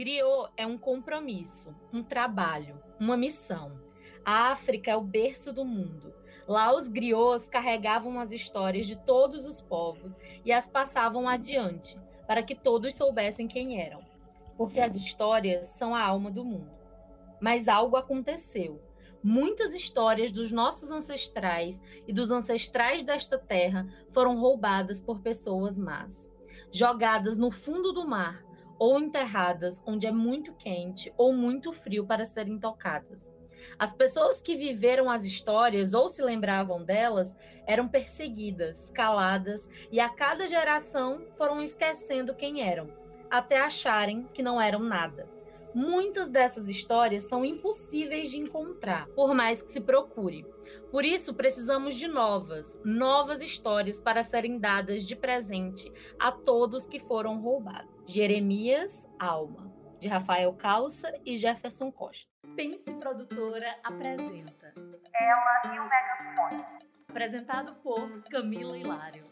Griot é um compromisso, um trabalho, uma missão. A África é o berço do mundo. Lá os griots carregavam as histórias de todos os povos e as passavam adiante, para que todos soubessem quem eram. Porque as histórias são a alma do mundo. Mas algo aconteceu. Muitas histórias dos nossos ancestrais e dos ancestrais desta terra foram roubadas por pessoas más, jogadas no fundo do mar ou enterradas onde é muito quente ou muito frio para serem tocadas. As pessoas que viveram as histórias ou se lembravam delas eram perseguidas, caladas e a cada geração foram esquecendo quem eram, até acharem que não eram nada. Muitas dessas histórias são impossíveis de encontrar, por mais que se procure. Por isso, precisamos de novas, novas histórias para serem dadas de presente a todos que foram roubados. Jeremias Alma, de Rafael Calça e Jefferson Costa. Pense Produtora apresenta Ela e o Megafone. Apresentado por Camila Hilário.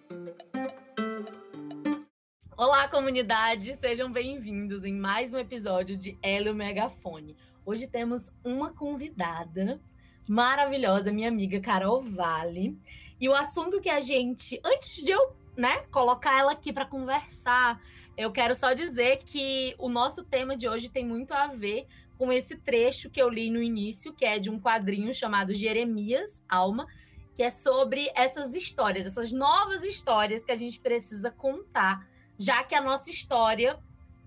Olá, comunidade! Sejam bem-vindos em mais um episódio de Hélio Megafone. Hoje temos uma convidada maravilhosa, minha amiga Carol Vale. E o assunto que a gente, antes de eu né, colocar ela aqui para conversar, eu quero só dizer que o nosso tema de hoje tem muito a ver com esse trecho que eu li no início, que é de um quadrinho chamado Jeremias Alma, que é sobre essas histórias, essas novas histórias que a gente precisa contar já que a nossa história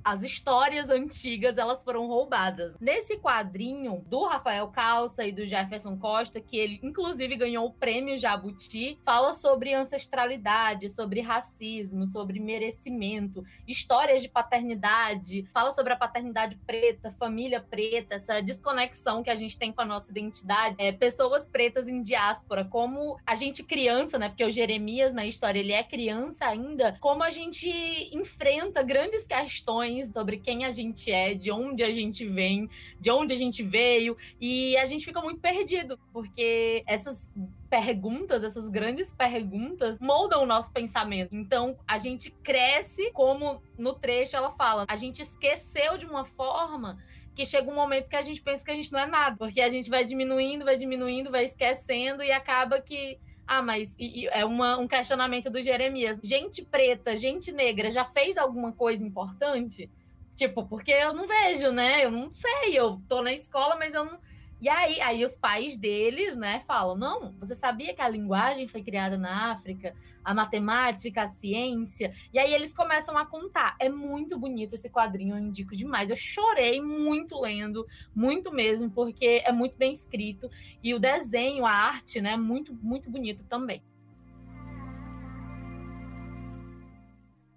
as histórias antigas elas foram roubadas. Nesse quadrinho do Rafael Calça e do Jefferson Costa, que ele inclusive ganhou o prêmio Jabuti, fala sobre ancestralidade, sobre racismo, sobre merecimento, histórias de paternidade, fala sobre a paternidade preta, família preta, essa desconexão que a gente tem com a nossa identidade, é, pessoas pretas em diáspora, como a gente criança, né? Porque o Jeremias na história ele é criança ainda, como a gente enfrenta grandes questões sobre quem a gente é, de onde a gente vem, de onde a gente veio, e a gente fica muito perdido, porque essas perguntas, essas grandes perguntas, moldam o nosso pensamento. Então, a gente cresce, como no trecho ela fala, a gente esqueceu de uma forma que chega um momento que a gente pensa que a gente não é nada, porque a gente vai diminuindo, vai diminuindo, vai esquecendo e acaba que ah, mas e, e é uma, um questionamento do Jeremias. Gente preta, gente negra já fez alguma coisa importante? Tipo, porque eu não vejo, né? Eu não sei, eu tô na escola, mas eu não e aí, aí os pais deles, né, falam: não, você sabia que a linguagem foi criada na África, a matemática, a ciência? E aí eles começam a contar. É muito bonito esse quadrinho, eu indico demais. Eu chorei muito lendo, muito mesmo, porque é muito bem escrito. E o desenho, a arte, né, muito, muito bonito também.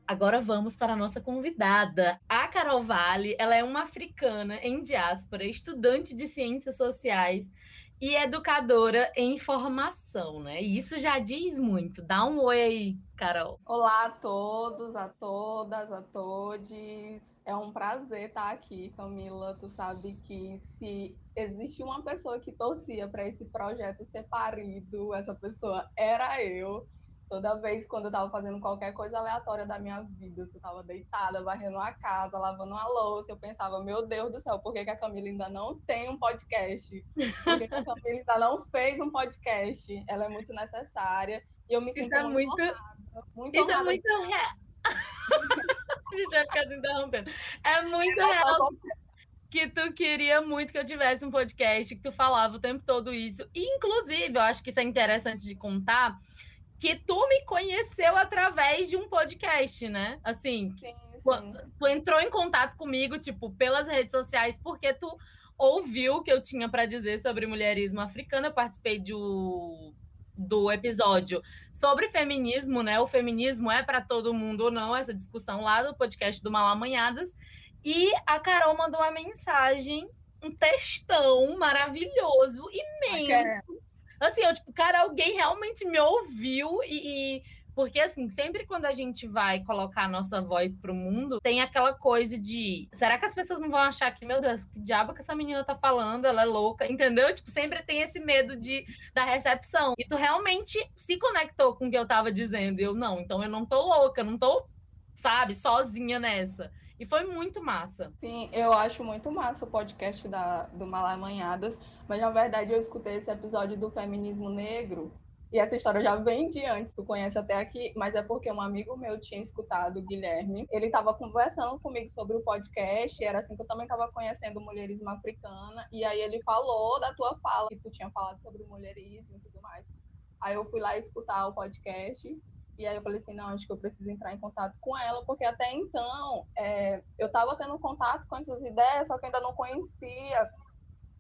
Agora vamos para a nossa convidada. A Carol Vale, ela é uma africana em diáspora, estudante de ciências sociais e educadora em formação, né? E isso já diz muito. Dá um oi aí, Carol. Olá a todos, a todas, a todos. É um prazer estar aqui, Camila. Tu sabe que se existe uma pessoa que torcia para esse projeto ser parido, essa pessoa era eu. Toda vez quando eu tava fazendo qualquer coisa aleatória da minha vida, se eu tava deitada, varrendo a casa, lavando uma louça, eu pensava, meu Deus do céu, por que, que a Camila ainda não tem um podcast? Por que, que a Camila ainda não fez um podcast? Ela é muito necessária. E eu me sinto Isso é muito, honrada, muito Isso é muito real. a gente vai ficar interrompendo. É muito real que tu queria muito que eu tivesse um podcast, que tu falava o tempo todo isso. E, inclusive, eu acho que isso é interessante de contar, que tu me conheceu através de um podcast, né? Assim, Sim, sim. tu entrou em contato comigo, tipo, pelas redes sociais, porque tu ouviu o que eu tinha para dizer sobre mulherismo africano. Eu participei do, do episódio sobre feminismo, né? O feminismo é para todo mundo ou não? Essa discussão lá do podcast do Malamanhadas. E a Carol mandou uma mensagem, um textão maravilhoso, imenso. Assim, eu, tipo, cara, alguém realmente me ouviu e, e porque, assim, sempre quando a gente vai colocar a nossa voz pro mundo, tem aquela coisa de. Será que as pessoas não vão achar que, meu Deus, que diabo que essa menina tá falando? Ela é louca, entendeu? Tipo, sempre tem esse medo de, da recepção. E tu realmente se conectou com o que eu tava dizendo. Eu, não, então eu não tô louca, não tô, sabe, sozinha nessa. E foi muito massa. Sim, eu acho muito massa o podcast da, do Malamanhadas, mas na verdade eu escutei esse episódio do feminismo negro e essa história já vem de antes, tu conhece até aqui, mas é porque um amigo meu tinha escutado, o Guilherme. Ele estava conversando comigo sobre o podcast, e era assim que eu também estava conhecendo mulherismo africana, e aí ele falou da tua fala, que tu tinha falado sobre mulherismo e tudo mais. Aí eu fui lá escutar o podcast, e aí eu falei assim, não, acho que eu preciso entrar em contato com ela, porque até então é, eu estava tendo contato com essas ideias, só que ainda não conhecia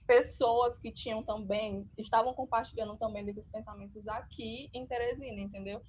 pessoas que tinham também, estavam compartilhando também desses pensamentos aqui em Teresina, entendeu?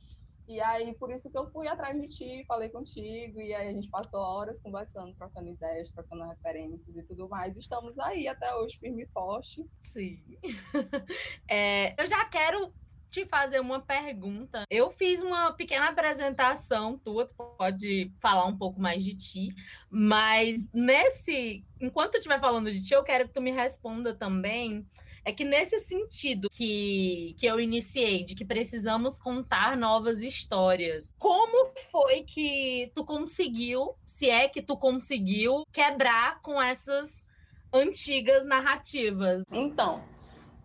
E aí, por isso que eu fui atrás de ti, falei contigo, e aí a gente passou horas conversando, trocando ideias, trocando referências e tudo mais. Estamos aí até hoje, firme e forte. Sim. É, eu já quero te fazer uma pergunta. Eu fiz uma pequena apresentação tua, tu pode falar um pouco mais de ti, mas nesse, enquanto eu estiver falando de ti, eu quero que tu me responda também. É que nesse sentido que, que eu iniciei, de que precisamos contar novas histórias, como foi que tu conseguiu, se é que tu conseguiu, quebrar com essas antigas narrativas? Então,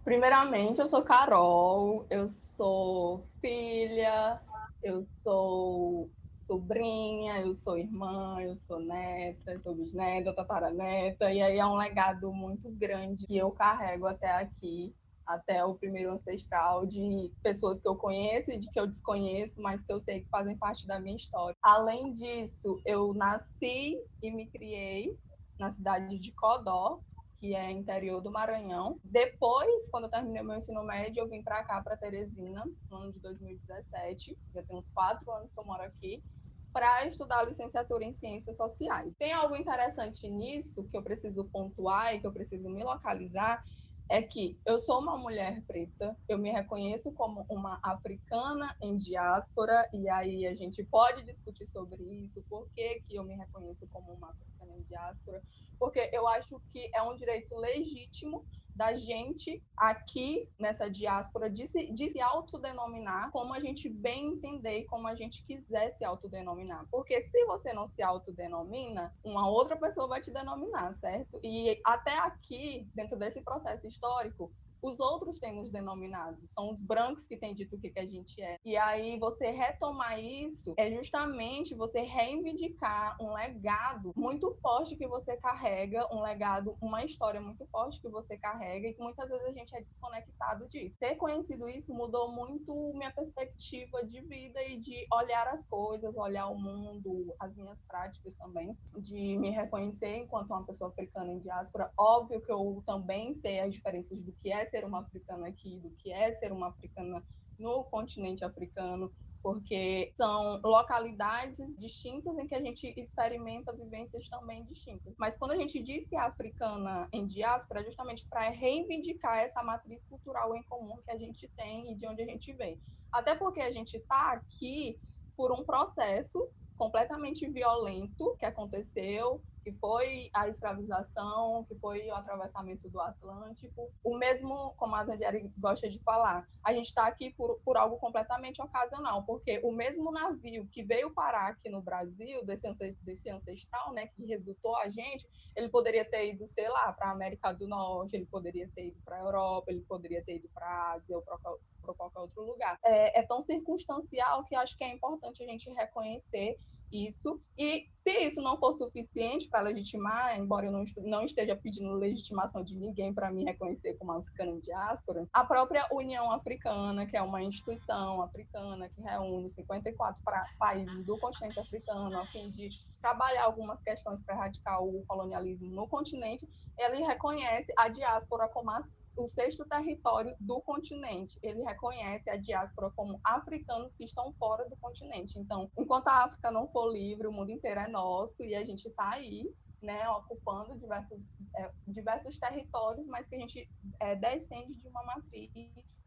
Primeiramente, eu sou Carol, eu sou filha, eu sou sobrinha, eu sou irmã, eu sou neta, eu sou bisneta, tataraneta, e aí é um legado muito grande que eu carrego até aqui, até o primeiro ancestral de pessoas que eu conheço e de que eu desconheço, mas que eu sei que fazem parte da minha história. Além disso, eu nasci e me criei na cidade de Codó, que é interior do Maranhão. Depois, quando eu terminei meu ensino médio, eu vim para cá, para Teresina, no ano de 2017. Já tem uns quatro anos que eu moro aqui para estudar licenciatura em ciências sociais. Tem algo interessante nisso que eu preciso pontuar e que eu preciso me localizar, é que eu sou uma mulher preta, eu me reconheço como uma africana em diáspora, e aí a gente pode discutir sobre isso, por que, que eu me reconheço como uma em diáspora, porque eu acho que é um direito legítimo da gente aqui nessa diáspora de se, de se autodenominar como a gente bem entender e como a gente quiser se autodenominar. Porque se você não se autodenomina, uma outra pessoa vai te denominar, certo? E até aqui, dentro desse processo histórico, os outros têm nos denominados, são os brancos que têm dito o que, que a gente é. E aí você retomar isso é justamente você reivindicar um legado muito forte que você carrega, um legado, uma história muito forte que você carrega e que muitas vezes a gente é desconectado disso. Ter conhecido isso mudou muito minha perspectiva de vida e de olhar as coisas, olhar o mundo, as minhas práticas também, de me reconhecer enquanto uma pessoa africana em diáspora. Óbvio que eu também sei as diferenças do que é ser uma africana aqui, do que é ser uma africana no continente africano, porque são localidades distintas em que a gente experimenta vivências também distintas. Mas quando a gente diz que é africana em diáspora, é justamente para reivindicar essa matriz cultural em comum que a gente tem e de onde a gente vem. Até porque a gente está aqui por um processo completamente violento que aconteceu que foi a escravização, que foi o atravessamento do Atlântico. O mesmo, como a Zandieri gosta de falar, a gente está aqui por, por algo completamente ocasional, porque o mesmo navio que veio parar aqui no Brasil, desse, desse ancestral, né, que resultou a gente, ele poderia ter ido, sei lá, para a América do Norte, ele poderia ter ido para a Europa, ele poderia ter ido para a Ásia ou para qualquer outro lugar. É, é tão circunstancial que acho que é importante a gente reconhecer isso. E se isso não for suficiente para legitimar, embora eu não, não esteja pedindo legitimação de ninguém para me reconhecer como africana em diáspora, a própria União Africana, que é uma instituição africana que reúne 54 pra, países do continente africano a fim de trabalhar algumas questões para erradicar o colonialismo no continente, ele reconhece a diáspora como a o sexto território do continente. Ele reconhece a diáspora como africanos que estão fora do continente. Então, enquanto a África não for livre, o mundo inteiro é nosso e a gente está aí, né, ocupando diversos, é, diversos territórios, mas que a gente é, descende de uma matriz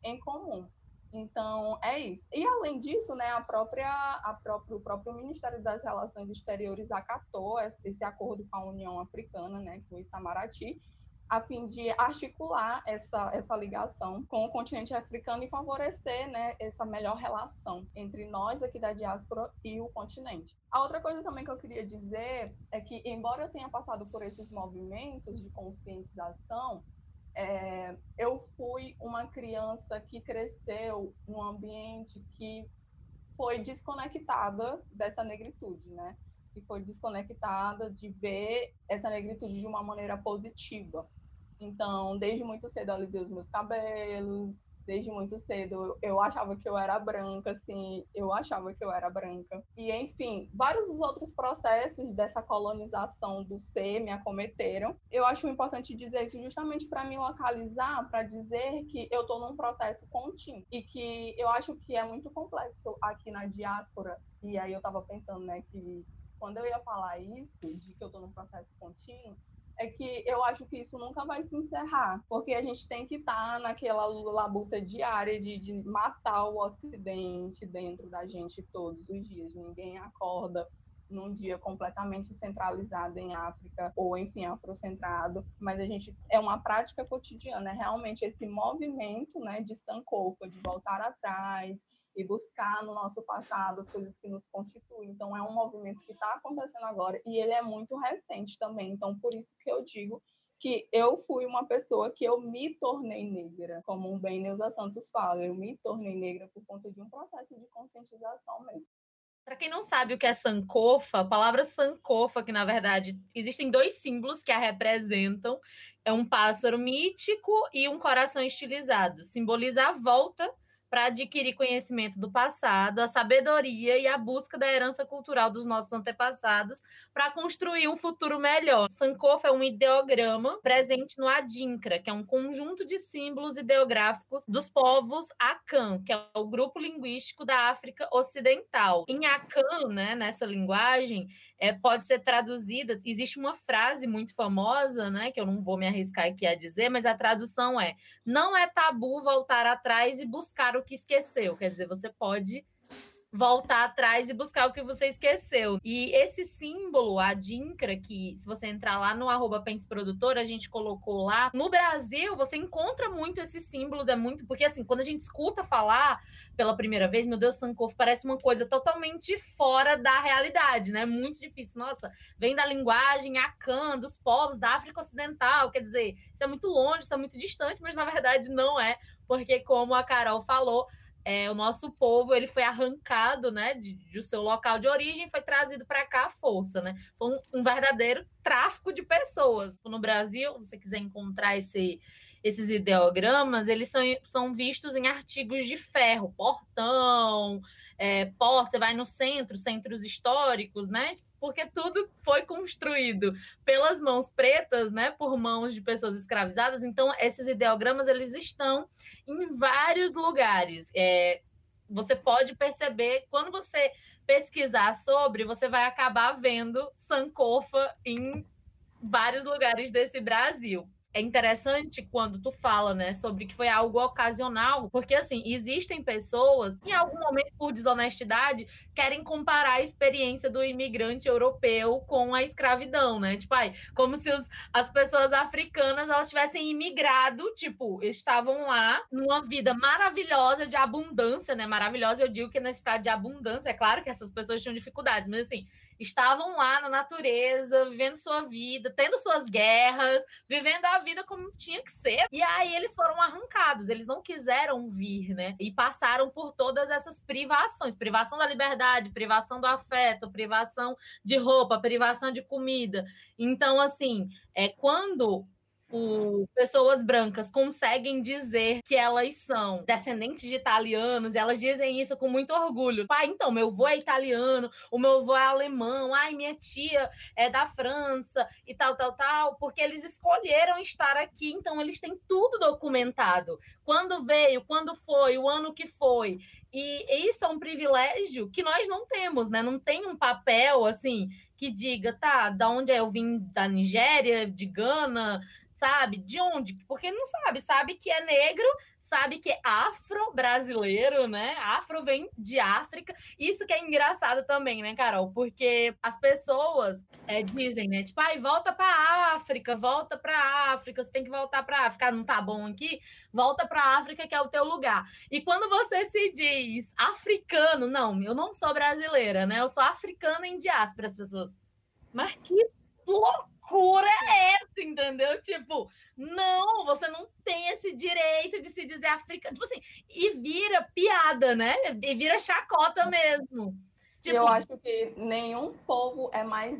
em comum. Então, é isso. E, além disso, né, a própria, a próprio, o próprio Ministério das Relações Exteriores acatou esse acordo com a União Africana, né, que o Itamaraty, a fim de articular essa, essa ligação com o continente africano e favorecer né, essa melhor relação entre nós aqui da diáspora e o continente. A outra coisa também que eu queria dizer é que, embora eu tenha passado por esses movimentos de conscientização, é, eu fui uma criança que cresceu num ambiente que foi desconectada dessa negritude, né? Que foi desconectada de ver essa negritude de uma maneira positiva. Então, desde muito cedo eu alisei os meus cabelos, desde muito cedo eu achava que eu era branca, assim, eu achava que eu era branca. E, enfim, vários outros processos dessa colonização do ser me acometeram. Eu acho importante dizer isso justamente para me localizar, para dizer que eu estou num processo contínuo e que eu acho que é muito complexo aqui na diáspora. E aí eu estava pensando, né, que quando eu ia falar isso, de que eu estou num processo contínuo, é que eu acho que isso nunca vai se encerrar, porque a gente tem que estar tá naquela labuta diária de, de matar o Ocidente dentro da gente todos os dias. Ninguém acorda num dia completamente centralizado em África ou enfim afrocentrado, mas a gente é uma prática cotidiana, é realmente esse movimento, né, de Sankofa, de voltar atrás, e buscar no nosso passado as coisas que nos constituem. Então, é um movimento que está acontecendo agora e ele é muito recente também. Então, por isso que eu digo que eu fui uma pessoa que eu me tornei negra, como bem Neuza Santos fala, eu me tornei negra por conta de um processo de conscientização mesmo. Para quem não sabe o que é Sankofa, a palavra Sankofa, que na verdade existem dois símbolos que a representam, é um pássaro mítico e um coração estilizado. Simboliza a volta para adquirir conhecimento do passado, a sabedoria e a busca da herança cultural dos nossos antepassados para construir um futuro melhor. Sankofa é um ideograma presente no Adinkra, que é um conjunto de símbolos ideográficos dos povos Akan, que é o grupo linguístico da África Ocidental. Em Akan, né, nessa linguagem, é, pode ser traduzida. Existe uma frase muito famosa, né, que eu não vou me arriscar aqui a dizer, mas a tradução é: não é tabu voltar atrás e buscar o que esqueceu. Quer dizer, você pode voltar atrás e buscar o que você esqueceu. E esse símbolo, a Dincra, que se você entrar lá no arroba a gente colocou lá. No Brasil, você encontra muito esses símbolos, é muito. Porque assim, quando a gente escuta falar pela primeira vez, meu Deus, Sankofa parece uma coisa totalmente fora da realidade, né? Muito difícil. Nossa, vem da linguagem Akan, dos povos da África Ocidental. Quer dizer, isso é muito longe, isso é muito distante, mas na verdade não é, porque como a Carol falou, é, o nosso povo ele foi arrancado né, de, de seu local de origem foi trazido para cá à força. Né? Foi um, um, verdadeiro tráfico de pessoas. No Brasil, se você quiser encontrar esse, esses ideogramas, eles são, são vistos em artigos de ferro, portão, é, porta, você vai no centro, centros históricos, né? Porque tudo foi construído pelas mãos pretas, né, por mãos de pessoas escravizadas. Então, esses ideogramas eles estão em vários lugares. É, você pode perceber quando você pesquisar sobre, você vai acabar vendo Sankofa em vários lugares desse Brasil é interessante quando tu fala, né, sobre que foi algo ocasional, porque assim, existem pessoas que em algum momento por desonestidade querem comparar a experiência do imigrante europeu com a escravidão, né? Tipo, ai, como se os, as pessoas africanas elas tivessem imigrado, tipo, estavam lá numa vida maravilhosa de abundância, né? Maravilhosa, eu digo que nesse estado de abundância, é claro que essas pessoas tinham dificuldades, mas assim, estavam lá na natureza, vivendo sua vida, tendo suas guerras, vivendo a vida como tinha que ser. E aí eles foram arrancados, eles não quiseram vir, né? E passaram por todas essas privações, privação da liberdade, privação do afeto, privação de roupa, privação de comida. Então, assim, é quando o, pessoas brancas conseguem dizer que elas são descendentes de italianos, elas dizem isso com muito orgulho. Pai, então, meu avô é italiano, o meu avô é alemão, ai, minha tia é da França e tal, tal, tal, porque eles escolheram estar aqui, então eles têm tudo documentado. Quando veio, quando foi, o ano que foi. E isso é um privilégio que nós não temos, né? Não tem um papel assim que diga, tá, da onde eu vim da Nigéria, de Gana, sabe? De onde? Porque não sabe, sabe que é negro, sabe que é afro-brasileiro, né? Afro vem de África. Isso que é engraçado também, né, Carol? Porque as pessoas é, dizem, né? Tipo, ai, volta pra África, volta pra África, você tem que voltar pra África. Não tá bom aqui? Volta pra África, que é o teu lugar. E quando você se diz africano, não, eu não sou brasileira, né? Eu sou africana em diáspora, as pessoas. Mas que loucura é essa, entendeu? Tipo, não, você não tem esse direito de se dizer africano. Tipo assim, e vira piada, né? E vira chacota mesmo. Tipo... Eu acho que nenhum povo é mais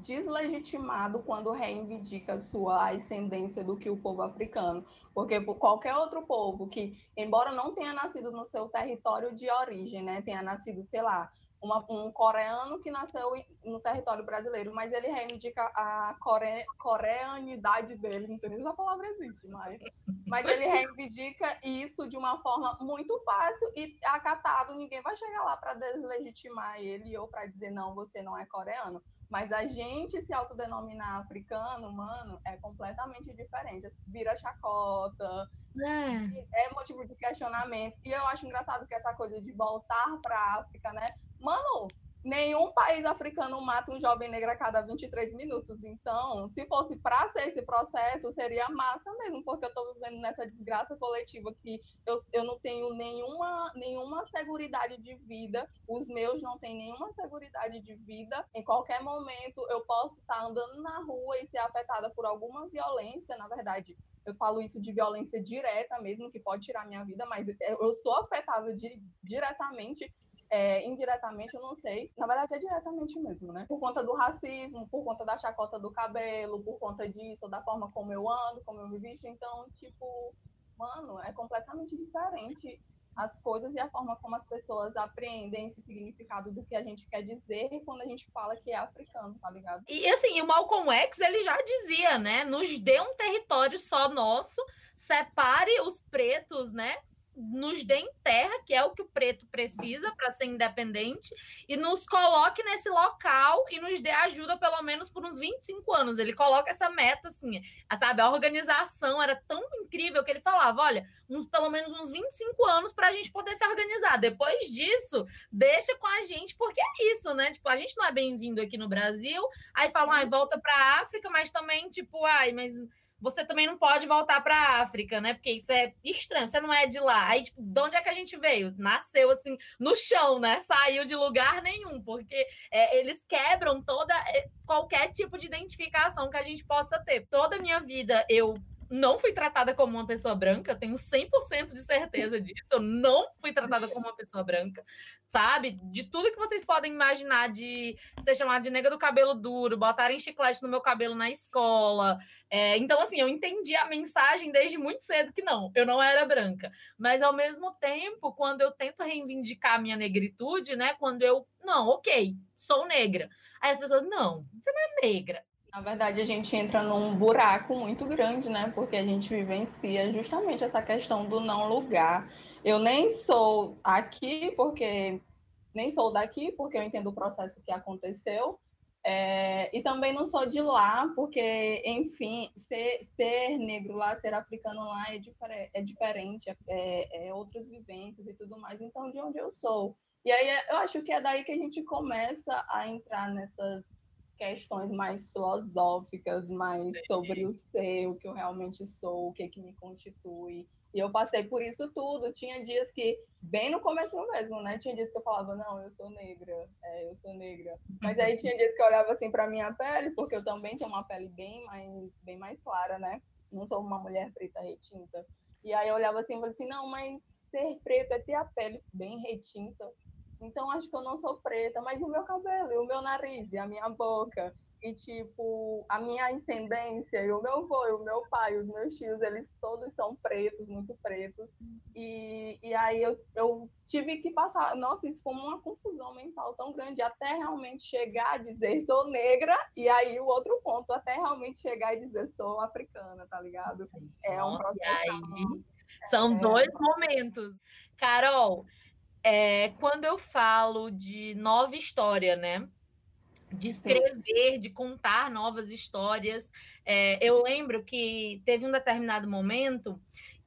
deslegitimado quando reivindica sua ascendência do que o povo africano. Porque por qualquer outro povo que, embora não tenha nascido no seu território de origem, né, tenha nascido, sei lá, uma, um coreano que nasceu no território brasileiro, mas ele reivindica a core, coreanidade dele, não sei nem se a palavra existe, mas, mas ele reivindica isso de uma forma muito fácil e acatado, ninguém vai chegar lá para deslegitimar ele ou para dizer, não, você não é coreano. Mas a gente se autodenominar africano, mano, é completamente diferente. Vira chacota, é. é motivo de questionamento. E eu acho engraçado que essa coisa de voltar para a África, né? Mano, nenhum país africano mata um jovem negro a cada 23 minutos. Então, se fosse para ser esse processo, seria massa mesmo, porque eu estou vivendo nessa desgraça coletiva que eu, eu não tenho nenhuma, nenhuma segurança de vida, os meus não têm nenhuma segurança de vida. Em qualquer momento, eu posso estar andando na rua e ser afetada por alguma violência, na verdade. Eu falo isso de violência direta mesmo, que pode tirar minha vida, mas eu sou afetada de, diretamente é, indiretamente, eu não sei. Na verdade, é diretamente mesmo, né? Por conta do racismo, por conta da chacota do cabelo, por conta disso, da forma como eu ando, como eu me visto. Então, tipo, mano, é completamente diferente as coisas e a forma como as pessoas apreendem esse significado do que a gente quer dizer quando a gente fala que é africano, tá ligado? E assim, o Malcolm X, ele já dizia, né? Nos dê um território só nosso, separe os pretos, né? Nos dê em terra, que é o que o preto precisa para ser independente, e nos coloque nesse local e nos dê ajuda pelo menos por uns 25 anos. Ele coloca essa meta, assim, a, sabe? A organização era tão incrível que ele falava: olha, uns, pelo menos uns 25 anos para a gente poder se organizar. Depois disso, deixa com a gente, porque é isso, né? Tipo, a gente não é bem-vindo aqui no Brasil, aí falam, ai, volta para a África, mas também, tipo, ai, mas você também não pode voltar para a África, né? Porque isso é estranho, você não é de lá. Aí, tipo, de onde é que a gente veio? Nasceu assim, no chão, né? Saiu de lugar nenhum, porque é, eles quebram toda é, qualquer tipo de identificação que a gente possa ter. Toda a minha vida eu não fui tratada como uma pessoa branca, tenho 100% de certeza disso. Eu não fui tratada como uma pessoa branca, sabe? De tudo que vocês podem imaginar de ser chamada de nega do cabelo duro, botarem chiclete no meu cabelo na escola. É, então, assim, eu entendi a mensagem desde muito cedo que não, eu não era branca. Mas, ao mesmo tempo, quando eu tento reivindicar a minha negritude, né? Quando eu, não, ok, sou negra. Aí as pessoas, não, você não é negra. Na verdade, a gente entra num buraco muito grande, né? Porque a gente vivencia justamente essa questão do não lugar. Eu nem sou aqui, porque nem sou daqui, porque eu entendo o processo que aconteceu. É, e também não sou de lá, porque, enfim, ser, ser negro lá, ser africano lá é, difer é diferente, é, é outras vivências e tudo mais. Então, de onde eu sou? E aí eu acho que é daí que a gente começa a entrar nessas questões mais filosóficas, mais sobre o ser, o que eu realmente sou, o que, que me constitui. E eu passei por isso tudo. Tinha dias que, bem no começo mesmo, né? Tinha dias que eu falava, não, eu sou negra, é, eu sou negra. Mas aí tinha dias que eu olhava assim para minha pele, porque eu também tenho uma pele bem mais, bem mais clara, né? Não sou uma mulher preta retinta. E aí eu olhava assim e falei assim, não, mas ser preto é ter a pele bem retinta. Então acho que eu não sou preta, mas o meu cabelo, e o meu nariz, e a minha boca, e tipo, a minha ascendência, e o meu avô, e o meu pai, os meus tios, eles todos são pretos, muito pretos. E, e aí eu, eu tive que passar, nossa, isso foi uma confusão mental tão grande, até realmente chegar a dizer sou negra, e aí o outro ponto, até realmente chegar e dizer sou africana, tá ligado? É um processo. São é... dois momentos. Carol, é, quando eu falo de nova história, né? De escrever, Sim. de contar novas histórias. É, eu lembro que teve um determinado momento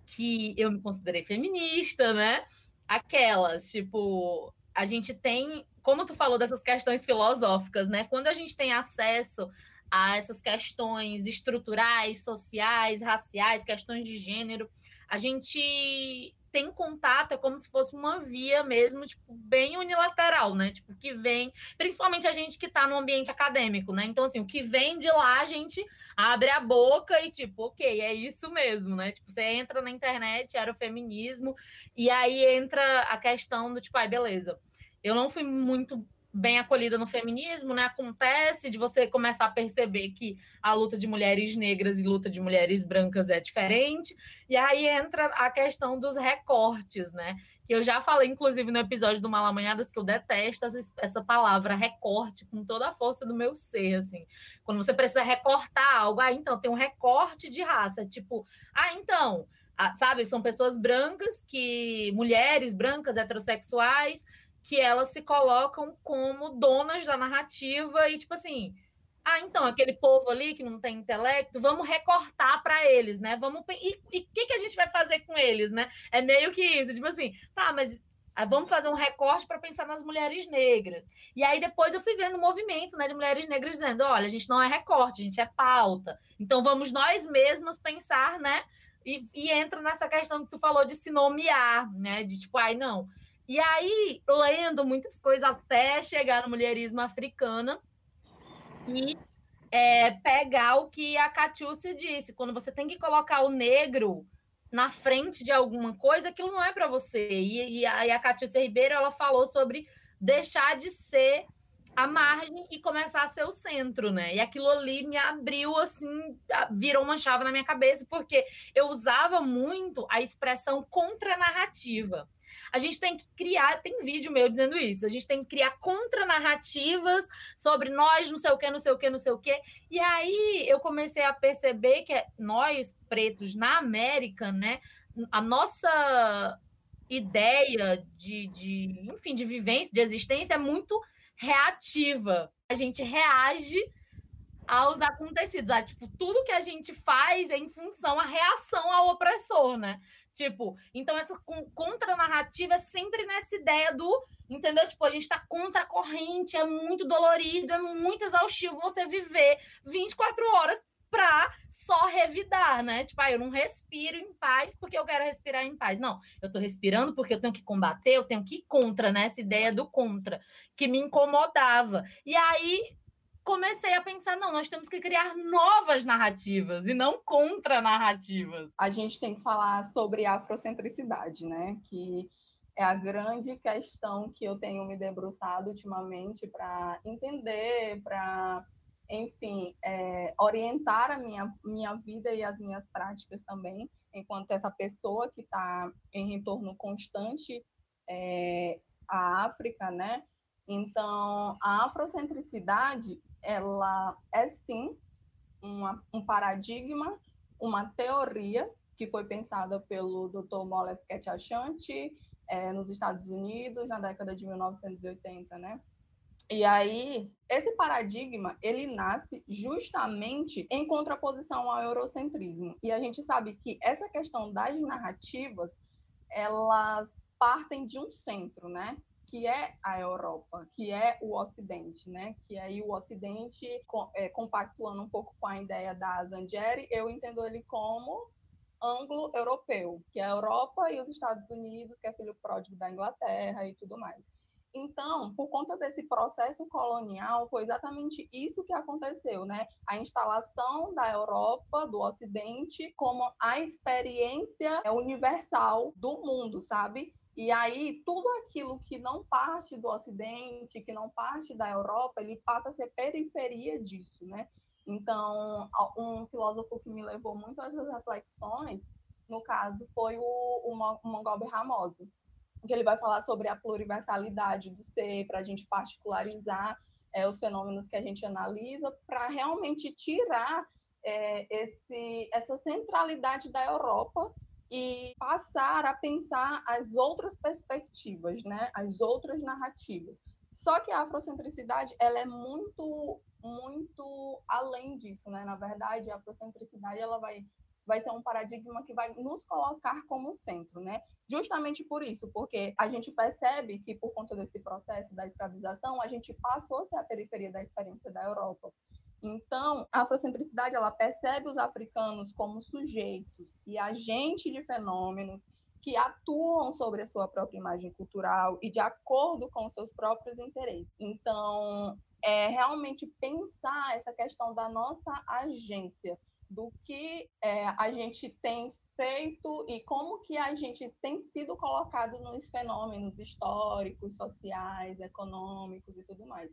que eu me considerei feminista, né? Aquelas, tipo, a gente tem, como tu falou dessas questões filosóficas, né? Quando a gente tem acesso a essas questões estruturais, sociais, raciais, questões de gênero, a gente tem contato, é como se fosse uma via mesmo, tipo, bem unilateral, né? Tipo, que vem, principalmente a gente que está no ambiente acadêmico, né? Então, assim, o que vem de lá, a gente abre a boca e, tipo, ok, é isso mesmo, né? Tipo, você entra na internet, era o feminismo, e aí entra a questão do, tipo, ai, beleza. Eu não fui muito bem acolhida no feminismo, né? Acontece de você começar a perceber que a luta de mulheres negras e luta de mulheres brancas é diferente. E aí entra a questão dos recortes, né? Que eu já falei, inclusive, no episódio do Malamanhadas, que eu detesto essa palavra recorte com toda a força do meu ser, assim. Quando você precisa recortar algo, ah, então tem um recorte de raça, tipo, ah, então, sabe, são pessoas brancas que mulheres brancas heterossexuais que elas se colocam como donas da narrativa e tipo assim, ah, então aquele povo ali que não tem intelecto, vamos recortar para eles, né? Vamos e o que, que a gente vai fazer com eles, né? É meio que isso, tipo assim, tá, mas ah, vamos fazer um recorte para pensar nas mulheres negras. E aí depois eu fui vendo o um movimento né, de mulheres negras dizendo: olha, a gente não é recorte, a gente é pauta. Então vamos nós mesmos pensar, né? E, e entra nessa questão que tu falou de se nomear, né? De tipo, ai, não, e aí, lendo muitas coisas até chegar no mulherismo africana e é, pegar o que a Catiúcia disse. Quando você tem que colocar o negro na frente de alguma coisa, aquilo não é para você. E, e, a, e a Catiúcia Ribeiro, ela falou sobre deixar de ser a margem e começar a ser o centro, né? E aquilo ali me abriu assim, virou uma chave na minha cabeça, porque eu usava muito a expressão contranarrativa. A gente tem que criar, tem vídeo meu dizendo isso, a gente tem que criar contranarrativas sobre nós, não sei o que, não sei o que, não sei o que. E aí eu comecei a perceber que nós, pretos, na América, né, a nossa ideia de, de, enfim, de vivência, de existência é muito reativa. A gente reage aos acontecidos. Ah, tipo, tudo que a gente faz é em função a reação ao opressor, né? Tipo, então essa contranarrativa é sempre nessa ideia do, entendeu? Tipo, a gente tá contra a corrente, é muito dolorido, é muito exaustivo você viver 24 horas pra só revidar, né? Tipo, ah, eu não respiro em paz porque eu quero respirar em paz. Não, eu tô respirando porque eu tenho que combater, eu tenho que ir contra, né? Essa ideia do contra, que me incomodava. E aí comecei a pensar, não, nós temos que criar novas narrativas e não contra-narrativas. A gente tem que falar sobre afrocentricidade, né? Que é a grande questão que eu tenho me debruçado ultimamente para entender, para, enfim, é, orientar a minha, minha vida e as minhas práticas também, enquanto essa pessoa que está em retorno constante é, à África, né? Então, a afrocentricidade ela é sim uma, um paradigma, uma teoria que foi pensada pelo Dr. Molef Ketchachanti é, nos Estados Unidos na década de 1980, né? E aí, esse paradigma, ele nasce justamente em contraposição ao eurocentrismo. E a gente sabe que essa questão das narrativas, elas partem de um centro, né? que é a Europa, que é o Ocidente, né? Que aí o Ocidente, é, compactuando um pouco com a ideia da Zangieri, eu entendo ele como anglo-europeu, que é a Europa e os Estados Unidos, que é filho pródigo da Inglaterra e tudo mais. Então, por conta desse processo colonial, foi exatamente isso que aconteceu, né? A instalação da Europa, do Ocidente, como a experiência universal do mundo, sabe? E aí, tudo aquilo que não parte do Ocidente, que não parte da Europa, ele passa a ser periferia disso, né? Então, um filósofo que me levou muito a essas reflexões, no caso, foi o, o Montgomery Ramosi, que ele vai falar sobre a pluriversalidade do ser, para a gente particularizar é, os fenômenos que a gente analisa, para realmente tirar é, esse, essa centralidade da Europa e passar a pensar as outras perspectivas, né? As outras narrativas. Só que a afrocentricidade, ela é muito muito além disso, né? Na verdade, a afrocentricidade ela vai vai ser um paradigma que vai nos colocar como centro, né? Justamente por isso, porque a gente percebe que por conta desse processo da escravização, a gente passou a ser a periferia da experiência da Europa. Então, a afrocentricidade ela percebe os africanos como sujeitos e agentes de fenômenos que atuam sobre a sua própria imagem cultural e de acordo com seus próprios interesses. Então, é realmente pensar essa questão da nossa agência, do que é, a gente tem feito e como que a gente tem sido colocado nos fenômenos históricos, sociais, econômicos e tudo mais.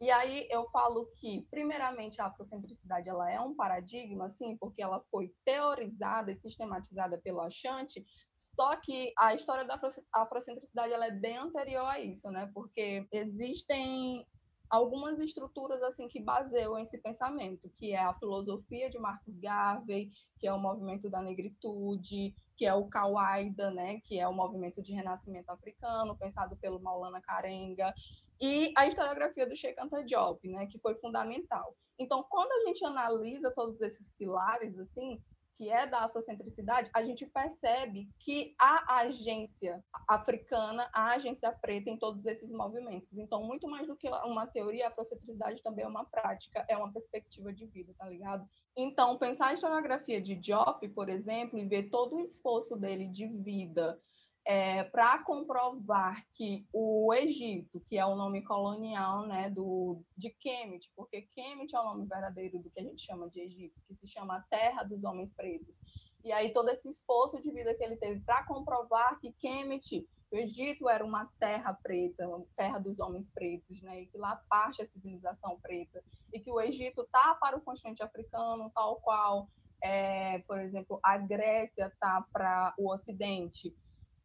E aí eu falo que, primeiramente, a afrocentricidade ela é um paradigma, sim, porque ela foi teorizada e sistematizada pelo Achante, só que a história da afrocentricidade ela é bem anterior a isso, né? Porque existem algumas estruturas assim que baseiam esse pensamento, que é a filosofia de Marcus Garvey, que é o movimento da negritude, que é o Kawaida, né, que é o movimento de renascimento africano, pensado pelo Maulana Karenga, e a historiografia do Sheikh Anta Diop, né, que foi fundamental. Então, quando a gente analisa todos esses pilares assim, que é da afrocentricidade, a gente percebe que a agência africana, a agência preta em todos esses movimentos. Então, muito mais do que uma teoria, a afrocentricidade também é uma prática, é uma perspectiva de vida, tá ligado? Então, pensar a historiografia de Diop, por exemplo, e ver todo o esforço dele de vida é, para comprovar que o Egito, que é o nome colonial né, do, de Kemet, porque Kemet é o nome verdadeiro do que a gente chama de Egito, que se chama Terra dos Homens Pretos. E aí todo esse esforço de vida que ele teve para comprovar que Kemet, o Egito era uma terra preta, terra dos homens pretos, né, e que lá parte a civilização preta, e que o Egito tá para o continente africano, tal qual, é, por exemplo, a Grécia tá para o Ocidente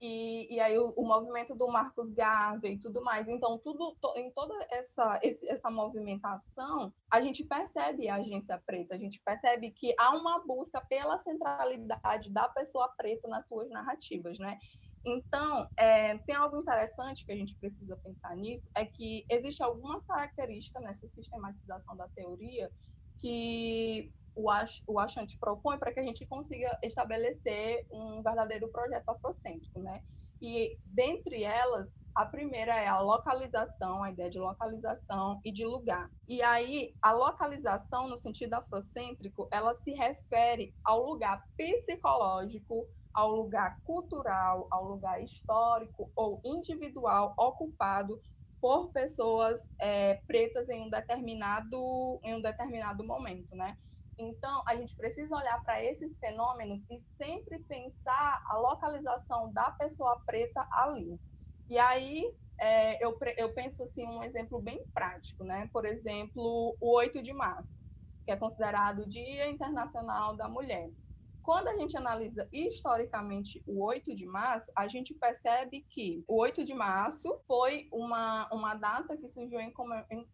e, e aí o, o, movimento do Marcos Garvey e tudo mais. Então, tudo to, em toda essa, esse, essa movimentação, a gente percebe a agência preta, a gente percebe que há uma busca pela centralidade da pessoa preta nas suas narrativas, né? Então, é, tem algo interessante que a gente precisa pensar nisso, é que existem algumas características nessa sistematização da teoria que o, Ach, o Achante propõe para que a gente consiga estabelecer um verdadeiro projeto afrocêntrico, né? E dentre elas, a primeira é a localização, a ideia de localização e de lugar. E aí, a localização, no sentido afrocêntrico, ela se refere ao lugar psicológico, ao lugar cultural, ao lugar histórico ou individual ocupado por pessoas é, pretas em um determinado em um determinado momento, né? Então, a gente precisa olhar para esses fenômenos e sempre pensar a localização da pessoa preta ali. E aí, é, eu, eu penso assim, um exemplo bem prático, né? Por exemplo, o 8 de março, que é considerado o Dia Internacional da Mulher. Quando a gente analisa historicamente o 8 de março, a gente percebe que o 8 de março foi uma, uma data que surgiu em,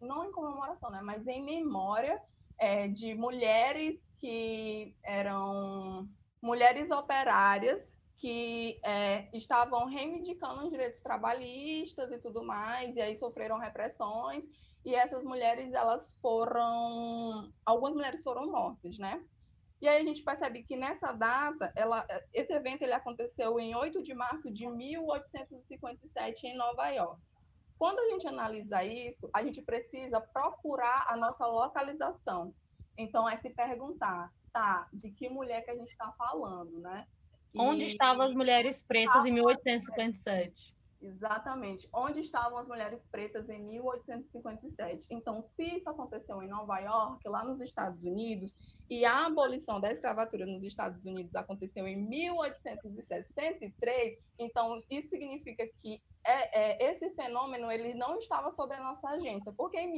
não em comemoração, né, mas em memória é, de mulheres que eram mulheres operárias que é, estavam reivindicando os direitos trabalhistas e tudo mais, e aí sofreram repressões, e essas mulheres, elas foram, algumas mulheres foram mortas, né? E aí a gente percebe que nessa data, ela, esse evento ele aconteceu em 8 de março de 1857 em Nova York. Quando a gente analisa isso, a gente precisa procurar a nossa localização. Então, é se perguntar, tá, de que mulher que a gente está falando, né? Onde estavam as mulheres pretas em 1857? Exatamente. Onde estavam as mulheres pretas em 1857? Então, se isso aconteceu em Nova York, lá nos Estados Unidos, e a abolição da escravatura nos Estados Unidos aconteceu em 1863, então isso significa que é, é, esse fenômeno ele não estava sobre a nossa agência, porque em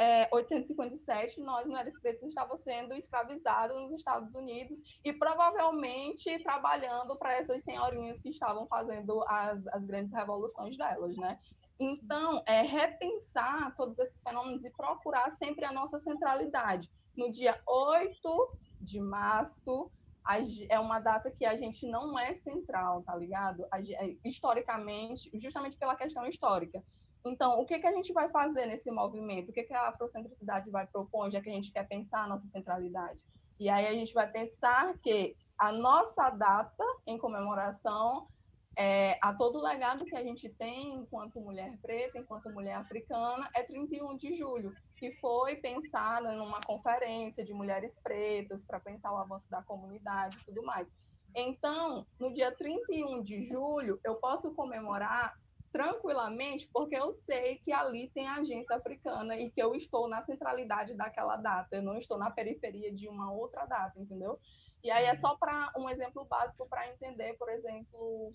1857 nós mulheres pretas estávamos sendo escravizadas nos Estados Unidos e provavelmente trabalhando para essas senhorinhas que estavam fazendo as, as grandes revoluções delas, né? Então, é repensar todos esses fenômenos e procurar sempre a nossa centralidade. No dia 8 de março, é uma data que a gente não é central, tá ligado? É, historicamente, justamente pela questão histórica. Então, o que, que a gente vai fazer nesse movimento? O que, que a afrocentricidade vai propor, já que a gente quer pensar a nossa centralidade? E aí a gente vai pensar que a nossa data em comemoração é, a todo o legado que a gente tem enquanto mulher preta, enquanto mulher africana, é 31 de julho, que foi pensada numa conferência de mulheres pretas para pensar o avanço da comunidade e tudo mais. Então, no dia 31 de julho, eu posso comemorar tranquilamente, porque eu sei que ali tem a agência africana e que eu estou na centralidade daquela data, eu não estou na periferia de uma outra data, entendeu? E aí é só para um exemplo básico para entender, por exemplo,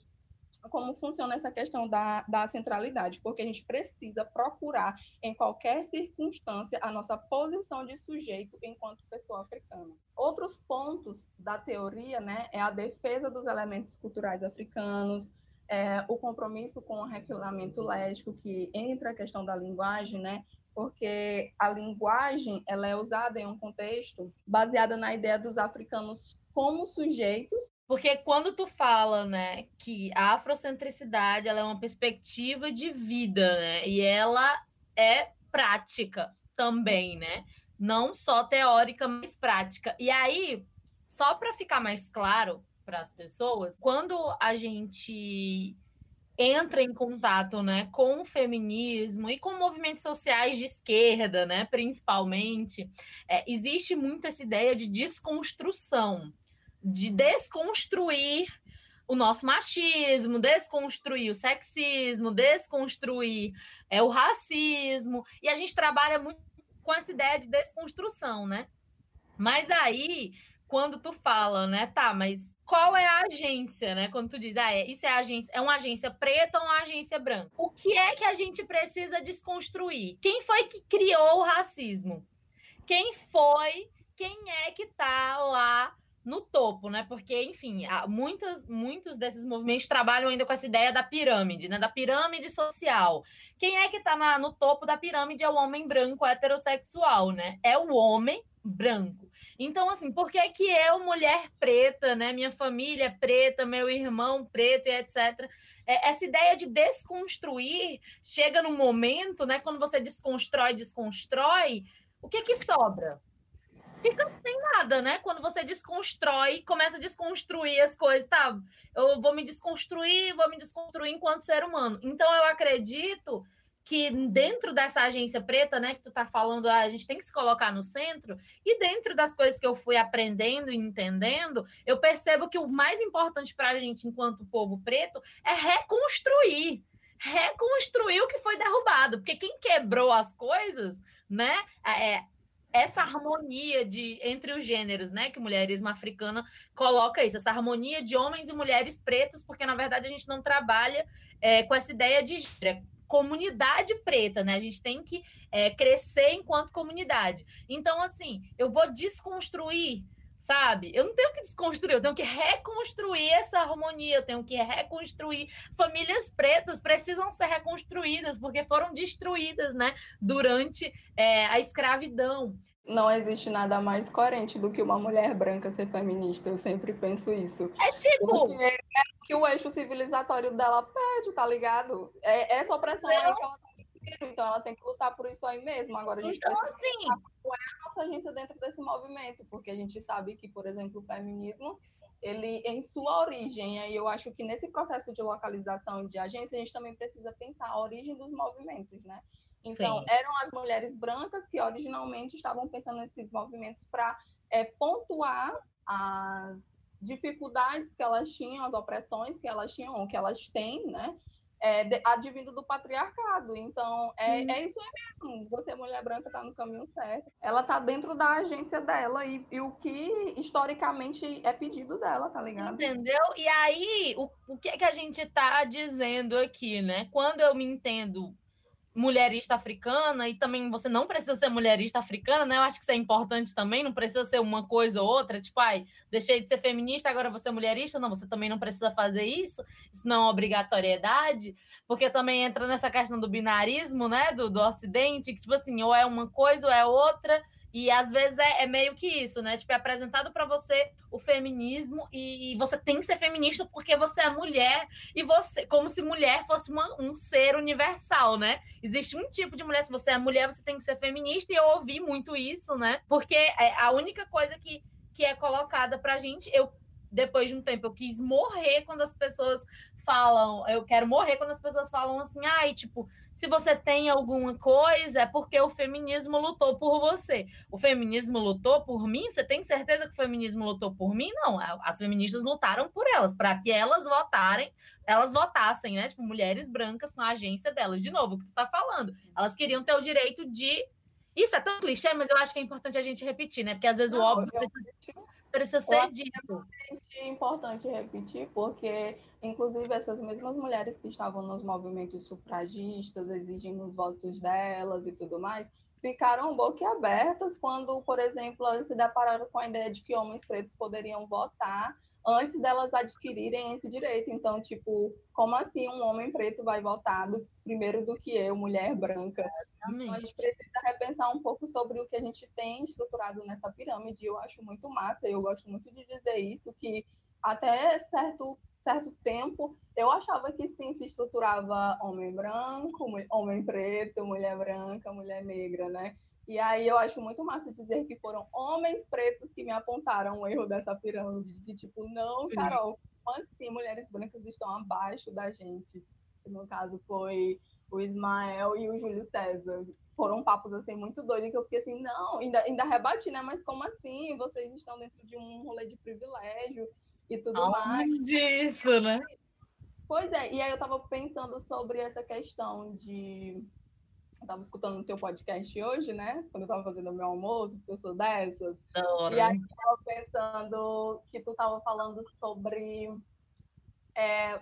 como funciona essa questão da, da centralidade, porque a gente precisa procurar, em qualquer circunstância, a nossa posição de sujeito enquanto pessoa africana. Outros pontos da teoria né, é a defesa dos elementos culturais africanos, é, o compromisso com o refinamento lésbico, que entra a questão da linguagem, né, porque a linguagem ela é usada em um contexto baseada na ideia dos africanos como sujeitos porque quando tu fala, né, que a afrocentricidade ela é uma perspectiva de vida, né? E ela é prática também, né? Não só teórica, mas prática. E aí, só para ficar mais claro para as pessoas, quando a gente entra em contato, né, com o feminismo e com movimentos sociais de esquerda, né, principalmente, é, existe muito essa ideia de desconstrução de desconstruir o nosso machismo, desconstruir o sexismo, desconstruir é, o racismo. E a gente trabalha muito com essa ideia de desconstrução, né? Mas aí, quando tu fala, né, tá, mas qual é a agência, né? Quando tu diz, ah, é, isso é agência, é uma agência preta ou uma agência branca? O que é que a gente precisa desconstruir? Quem foi que criou o racismo? Quem foi? Quem é que tá lá no topo, né? Porque, enfim, muitos, muitos desses movimentos trabalham ainda com essa ideia da pirâmide, né? Da pirâmide social. Quem é que está no topo da pirâmide é o homem branco heterossexual, né? É o homem branco. Então, assim, por que que eu, mulher preta, né? Minha família é preta, meu irmão preto e etc. É, essa ideia de desconstruir chega num momento, né? Quando você desconstrói, desconstrói, o que que sobra? fica sem nada, né? Quando você desconstrói, começa a desconstruir as coisas, tá? Eu vou me desconstruir, vou me desconstruir enquanto ser humano. Então eu acredito que dentro dessa agência preta, né, que tu tá falando, ah, a gente tem que se colocar no centro, e dentro das coisas que eu fui aprendendo e entendendo, eu percebo que o mais importante para a gente, enquanto povo preto, é reconstruir. Reconstruir o que foi derrubado, porque quem quebrou as coisas, né, é, essa harmonia de entre os gêneros, né, que o mulherismo africana coloca isso, essa harmonia de homens e mulheres pretas, porque na verdade a gente não trabalha é, com essa ideia de gênero, é comunidade preta, né? A gente tem que é, crescer enquanto comunidade. Então, assim, eu vou desconstruir sabe? Eu não tenho que desconstruir, eu tenho que reconstruir essa harmonia, eu tenho que reconstruir. Famílias pretas precisam ser reconstruídas porque foram destruídas, né, durante é, a escravidão. Não existe nada mais coerente do que uma mulher branca ser feminista, eu sempre penso isso. É tipo. Porque é que o eixo civilizatório dela pede, tá ligado? É essa opressão não. aí que ela então ela tem que lutar por isso aí mesmo. Agora a gente então, precisa assim... qual é a nossa agência dentro desse movimento, porque a gente sabe que, por exemplo, o feminismo, ele em sua origem, aí eu acho que nesse processo de localização de agência, a gente também precisa pensar a origem dos movimentos, né? Então, Sim. eram as mulheres brancas que originalmente estavam pensando nesses movimentos para é, pontuar as dificuldades que elas tinham, as opressões que elas tinham, ou que elas têm, né? é, advindo do patriarcado. Então, é, é isso mesmo. Você, mulher branca, está no caminho certo. Ela está dentro da agência dela e, e, o que historicamente é pedido dela, tá ligado? Entendeu? E aí, o, o que, é que a gente está dizendo aqui, né? Quando eu me entendo mulherista africana, e também você não precisa ser mulherista africana, né? Eu acho que isso é importante também, não precisa ser uma coisa ou outra, tipo, ai, deixei de ser feminista, agora você é mulherista. Não, você também não precisa fazer isso, isso não é obrigatoriedade, porque também entra nessa questão do binarismo, né? Do, do Ocidente, que, tipo assim, ou é uma coisa ou é outra, e às vezes é, é, meio que isso, né? Tipo, é apresentado para você o feminismo e, e, você tem que ser feminista porque você é mulher e você, como se mulher fosse uma, um ser universal, né? Existe um tipo de mulher, se você é mulher, você tem que ser feminista, e eu ouvi muito isso, né? Porque é a única coisa que que é colocada pra gente. Eu depois de um tempo eu quis morrer quando as pessoas falam, eu quero morrer quando as pessoas falam assim, ai, tipo, se você tem alguma coisa, é porque o feminismo lutou por você. O feminismo lutou por mim? Você tem certeza que o feminismo lutou por mim? Não, as feministas lutaram por elas, para que elas votarem, elas votassem, né? Tipo, mulheres brancas com a agência delas. De novo, o que tu tá falando? Elas queriam ter o direito de isso é tão clichê, mas eu acho que é importante a gente repetir, né? Porque às vezes Não, o óbvio precisa, precisa ser dito. É importante repetir, porque, inclusive, essas mesmas mulheres que estavam nos movimentos sufragistas, exigindo os votos delas e tudo mais, ficaram boquiabertas quando, por exemplo, elas se depararam com a ideia de que homens pretos poderiam votar antes delas adquirirem esse direito. Então, tipo, como assim um homem preto vai votar do, primeiro do que eu, mulher branca? Então, a gente precisa repensar um pouco sobre o que a gente tem estruturado nessa pirâmide. Eu acho muito massa, eu gosto muito de dizer isso, que até certo, certo tempo eu achava que sim, se estruturava homem branco, homem preto, mulher branca, mulher negra, né? E aí eu acho muito massa dizer que foram homens pretos que me apontaram o erro dessa pirâmide, de tipo, não, Sim. Carol, como assim mulheres brancas estão abaixo da gente? No caso foi o Ismael e o Júlio César. Foram papos assim muito doidos que eu fiquei assim, não, ainda, ainda rebati, né? Mas como assim? Vocês estão dentro de um rolê de privilégio e tudo Além mais. disso, né? Pois é, e aí eu tava pensando sobre essa questão de eu tava escutando o teu podcast hoje, né? Quando eu tava fazendo o meu almoço, porque eu sou dessas. E aí eu tava pensando que tu tava falando sobre é,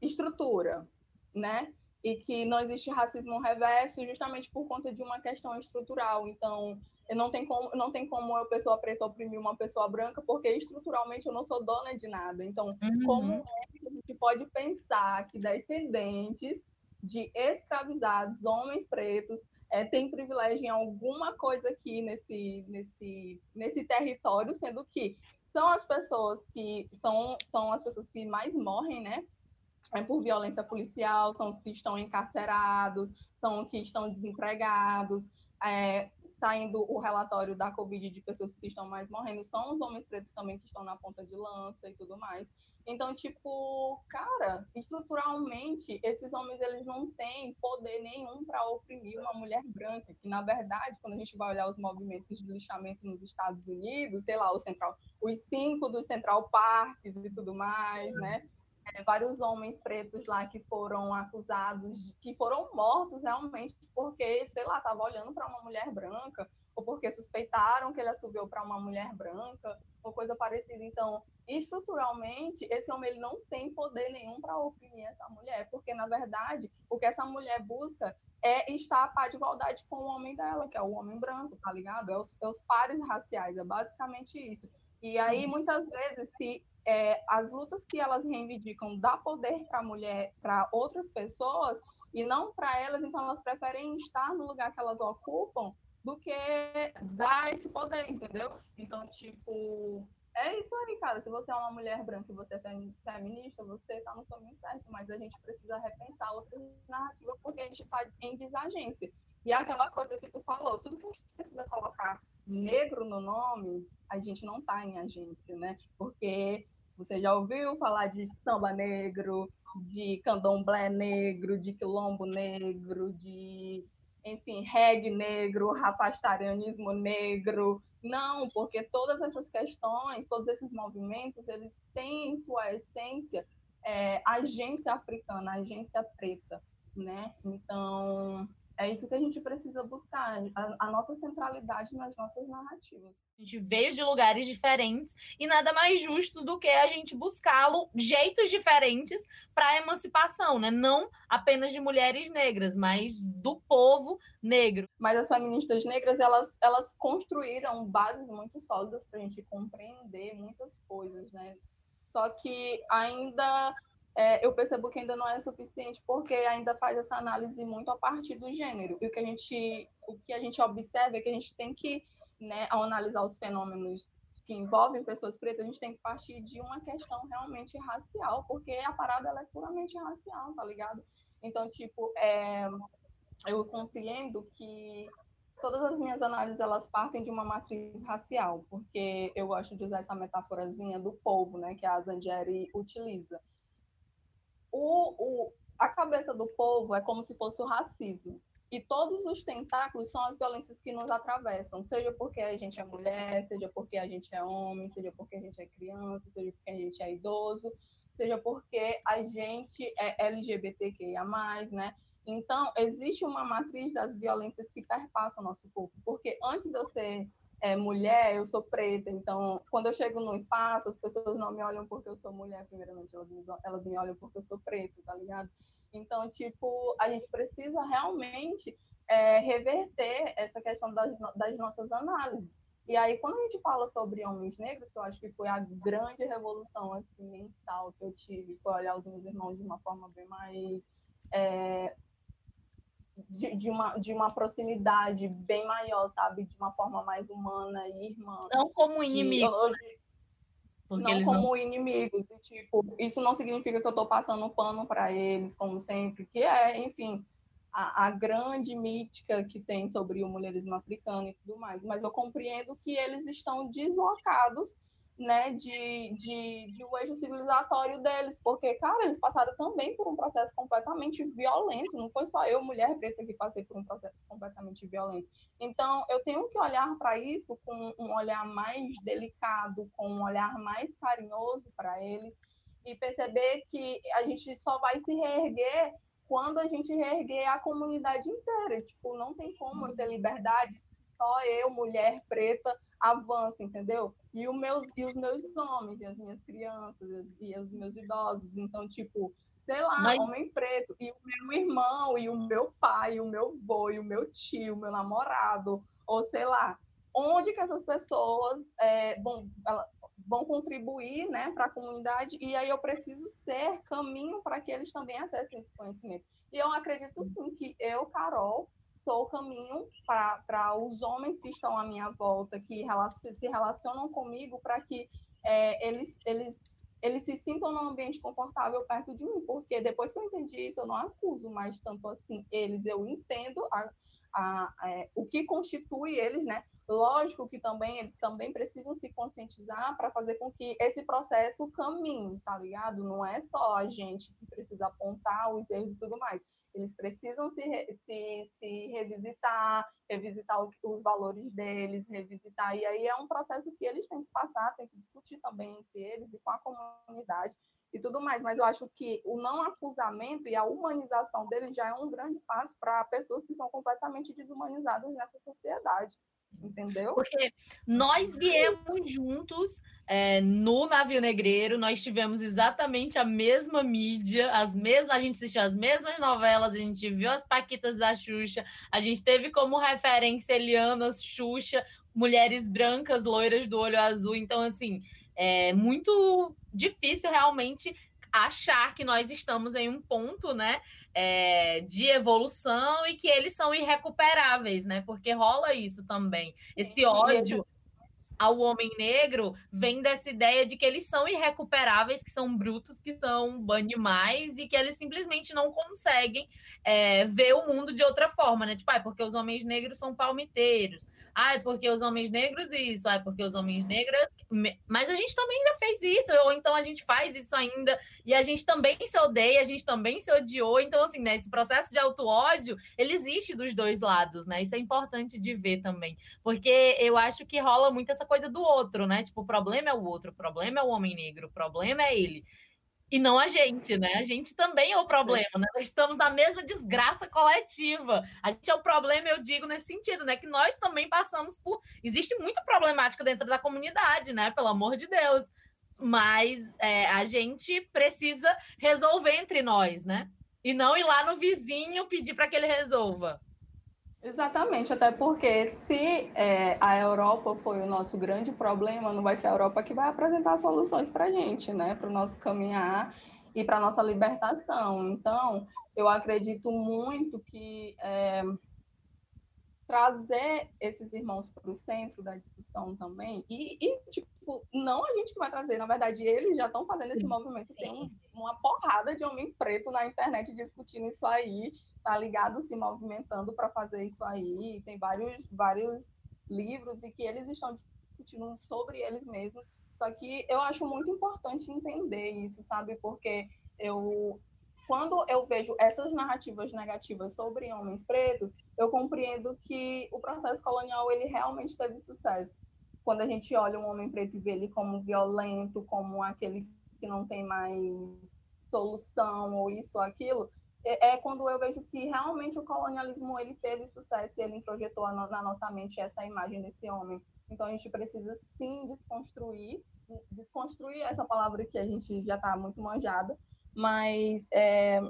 estrutura, né? E que não existe racismo reverso justamente por conta de uma questão estrutural. Então, não tem como, não tem como eu, pessoa preta, oprimir uma pessoa branca, porque estruturalmente eu não sou dona de nada. Então, uhum. como é que a gente pode pensar que descendentes de escravizados, homens pretos, é, têm privilégio em alguma coisa aqui nesse, nesse, nesse território, sendo que são as pessoas que são, são as pessoas que mais morrem, né? É por violência policial, são os que estão encarcerados, são os que estão desempregados, é, saindo o relatório da Covid de pessoas que estão mais morrendo, são os homens pretos também que estão na ponta de lança e tudo mais. Então, tipo, cara, estruturalmente, esses homens eles não têm poder nenhum para oprimir uma mulher branca, que na verdade, quando a gente vai olhar os movimentos de lixamento nos Estados Unidos, sei lá, o Central, os cinco dos Central Parks e tudo mais, né? É, vários homens pretos lá que foram acusados, que foram mortos realmente porque, sei lá, estava olhando para uma mulher branca, ou porque suspeitaram que ele assobiou para uma mulher branca, ou coisa parecida. Então, estruturalmente, esse homem ele não tem poder nenhum para oprimir essa mulher, porque, na verdade, o que essa mulher busca é estar a par de igualdade com o homem dela, que é o homem branco, tá ligado? É os, é os pares raciais, é basicamente isso. E aí, muitas vezes, se é, as lutas que elas reivindicam dá poder para a mulher, para outras pessoas, e não para elas, então elas preferem estar no lugar que elas ocupam do que dar esse poder, entendeu? Então, tipo, é isso aí, cara. Se você é uma mulher branca e você é feminista, você está no caminho certo, mas a gente precisa repensar outras narrativas porque a gente está em desagência. E é aquela coisa que tu falou, tudo que a gente precisa colocar negro no nome, a gente não está em agência, né? Porque você já ouviu falar de samba negro, de candomblé negro, de quilombo negro, de, enfim, reggae negro, rapastarianismo negro? Não, porque todas essas questões, todos esses movimentos, eles têm em sua essência é, agência africana, agência preta, né? Então, é isso que a gente precisa buscar, a, a, nossa centralidade nas nossas narrativas. A gente veio de lugares diferentes e nada mais justo do que a gente buscá-lo jeitos diferentes para a emancipação, né? Não apenas de mulheres negras, mas do povo negro. Mas as feministas negras, elas, elas construíram bases muito sólidas para a gente compreender muitas coisas, né? Só que ainda é, eu percebo que ainda não é suficiente porque ainda faz essa análise muito a partir do gênero. E o que a gente, o que a gente observa é que a gente tem que, né, ao analisar os fenômenos que envolvem pessoas pretas, a gente tem que partir de uma questão realmente racial, porque a parada é puramente racial, tá ligado? Então, tipo, é, eu compreendo que todas as minhas análises elas partem de uma matriz racial, porque eu gosto de usar essa metáforazinha do povo, né, que a Zandieri utiliza. O, o, a cabeça do povo é como se fosse o racismo. E todos os tentáculos são as violências que nos atravessam, seja porque a gente é mulher, seja porque a gente é homem, seja porque a gente é criança, seja porque a gente é idoso, seja porque a gente é LGBTQIA+, né? Então, existe uma matriz das violências que perpassam o nosso corpo, porque antes de eu ser é, mulher, eu sou preta, então, quando eu chego num espaço, as pessoas não me olham porque eu sou mulher, primeiramente, elas me, elas me olham porque eu sou preta, tá ligado? Então, tipo, a gente precisa realmente é, reverter essa questão das, das nossas análises. E aí, quando a gente fala sobre homens negros, que eu acho que foi a grande revolução assim, mental que eu tive, foi olhar os meus irmãos de uma forma bem mais é, de, de, uma, de uma proximidade bem maior, sabe? De uma forma mais humana e irmã. Não como inimigos. Não como não... inimigos. E, tipo, isso não significa que eu estou passando pano para eles, como sempre, que é, enfim, a, a, grande mítica que tem sobre o mulherismo africano e tudo mais. Mas eu compreendo que eles estão deslocados né, de, de, de um eixo civilizatório deles, porque, cara, eles passaram também por um processo completamente violento, não foi só eu, mulher preta, que passei por um processo completamente violento. Então, eu tenho que olhar para isso com um olhar mais delicado, com um olhar mais carinhoso para eles, e perceber que a gente só vai se reerguer quando a gente reerguer a comunidade inteira. Tipo, não tem como eu ter liberdade só eu, mulher preta, avança, entendeu? E, o meus, e os meus homens, e as minhas crianças, e os meus idosos. Então, tipo, sei lá, Mas... homem preto, e o meu irmão, e o meu pai, e o meu avô, e o meu tio, o meu namorado, ou sei lá, onde que essas pessoas é, vão, vão contribuir né, para a comunidade, e aí eu preciso ser caminho para que eles também acessem esse conhecimento. E eu acredito sim que eu, Carol, sou o caminho para os homens que estão à minha volta, que se relacionam comigo, para que é, eles, eles, eles se sintam num ambiente confortável perto de mim, porque depois que eu entendi isso, eu não acuso mais tanto assim eles, eu entendo a, a, a, é, o que constitui eles, né? Lógico que também eles também precisam se conscientizar para fazer com que esse processo caminhe, tá ligado? Não é só a gente que precisa apontar os erros e tudo mais. Eles precisam se, se, se revisitar, revisitar os valores deles, revisitar. E aí é um processo que eles têm que passar, têm que discutir também entre eles e com a comunidade e tudo mais. Mas eu acho que o não acusamento e a humanização deles já é um grande passo para pessoas que são completamente desumanizadas nessa sociedade entendeu? Porque nós viemos juntos é, no navio negreiro, nós tivemos exatamente a mesma mídia, as mesmas, a gente assistiu as mesmas novelas, a gente viu as Paquitas da Xuxa, a gente teve como referência Elianas, Xuxa, mulheres brancas, loiras do olho azul, então assim, é muito difícil realmente achar que nós estamos em um ponto, né, é, de evolução e que eles são irrecuperáveis, né? Porque rola isso também. Esse ódio ao homem negro vem dessa ideia de que eles são irrecuperáveis, que são brutos, que são animais e que eles simplesmente não conseguem é, ver o mundo de outra forma, né? Tipo, ah, porque os homens negros são palmiteiros. Ah, porque os homens negros isso. Ah, porque os homens negros. Mas a gente também já fez isso, ou então a gente faz isso ainda, e a gente também se odeia, a gente também se odiou. Então, assim, né, esse processo de auto-ódio, ele existe dos dois lados, né? Isso é importante de ver também. Porque eu acho que rola muito essa coisa do outro, né? Tipo, o problema é o outro, o problema é o homem negro, o problema é ele e não a gente, né? A gente também é o problema, né? Nós estamos na mesma desgraça coletiva. A gente é o problema, eu digo nesse sentido, né? Que nós também passamos por. Existe muita problemática dentro da comunidade, né? Pelo amor de Deus. Mas é, a gente precisa resolver entre nós, né? E não ir lá no vizinho pedir para que ele resolva. Exatamente, até porque se é, a Europa foi o nosso grande problema, não vai ser a Europa que vai apresentar soluções para a gente, né? Para o nosso caminhar e para a nossa libertação. Então, eu acredito muito que é, trazer esses irmãos para o centro da discussão também, e, e, tipo, não a gente que vai trazer, na verdade, eles já estão fazendo esse movimento tem uma porrada de homem preto na internet discutindo isso aí, tá ligado? Se movimentando para fazer isso aí. Tem vários, vários livros e que eles estão discutindo sobre eles mesmos. Só que eu acho muito importante entender isso, sabe? Porque eu quando eu vejo essas narrativas negativas sobre homens pretos, eu compreendo que o processo colonial ele realmente teve sucesso. Quando a gente olha um homem preto e vê ele como violento, como aquele que não tem mais solução ou isso ou aquilo, é, é quando eu vejo que realmente o colonialismo ele teve sucesso e ele introjetou na nossa mente essa imagem desse homem. Então a gente precisa sim desconstruir, desconstruir essa palavra que a gente já está muito manjada, mas é,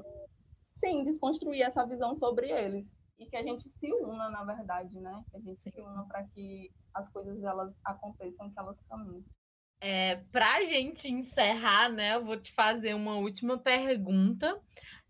sim, desconstruir essa visão sobre eles e que a gente se una, na verdade, né? Que a gente sim. se una para que as coisas elas aconteçam, que elas caminhem. É, para a gente encerrar, né, eu vou te fazer uma última pergunta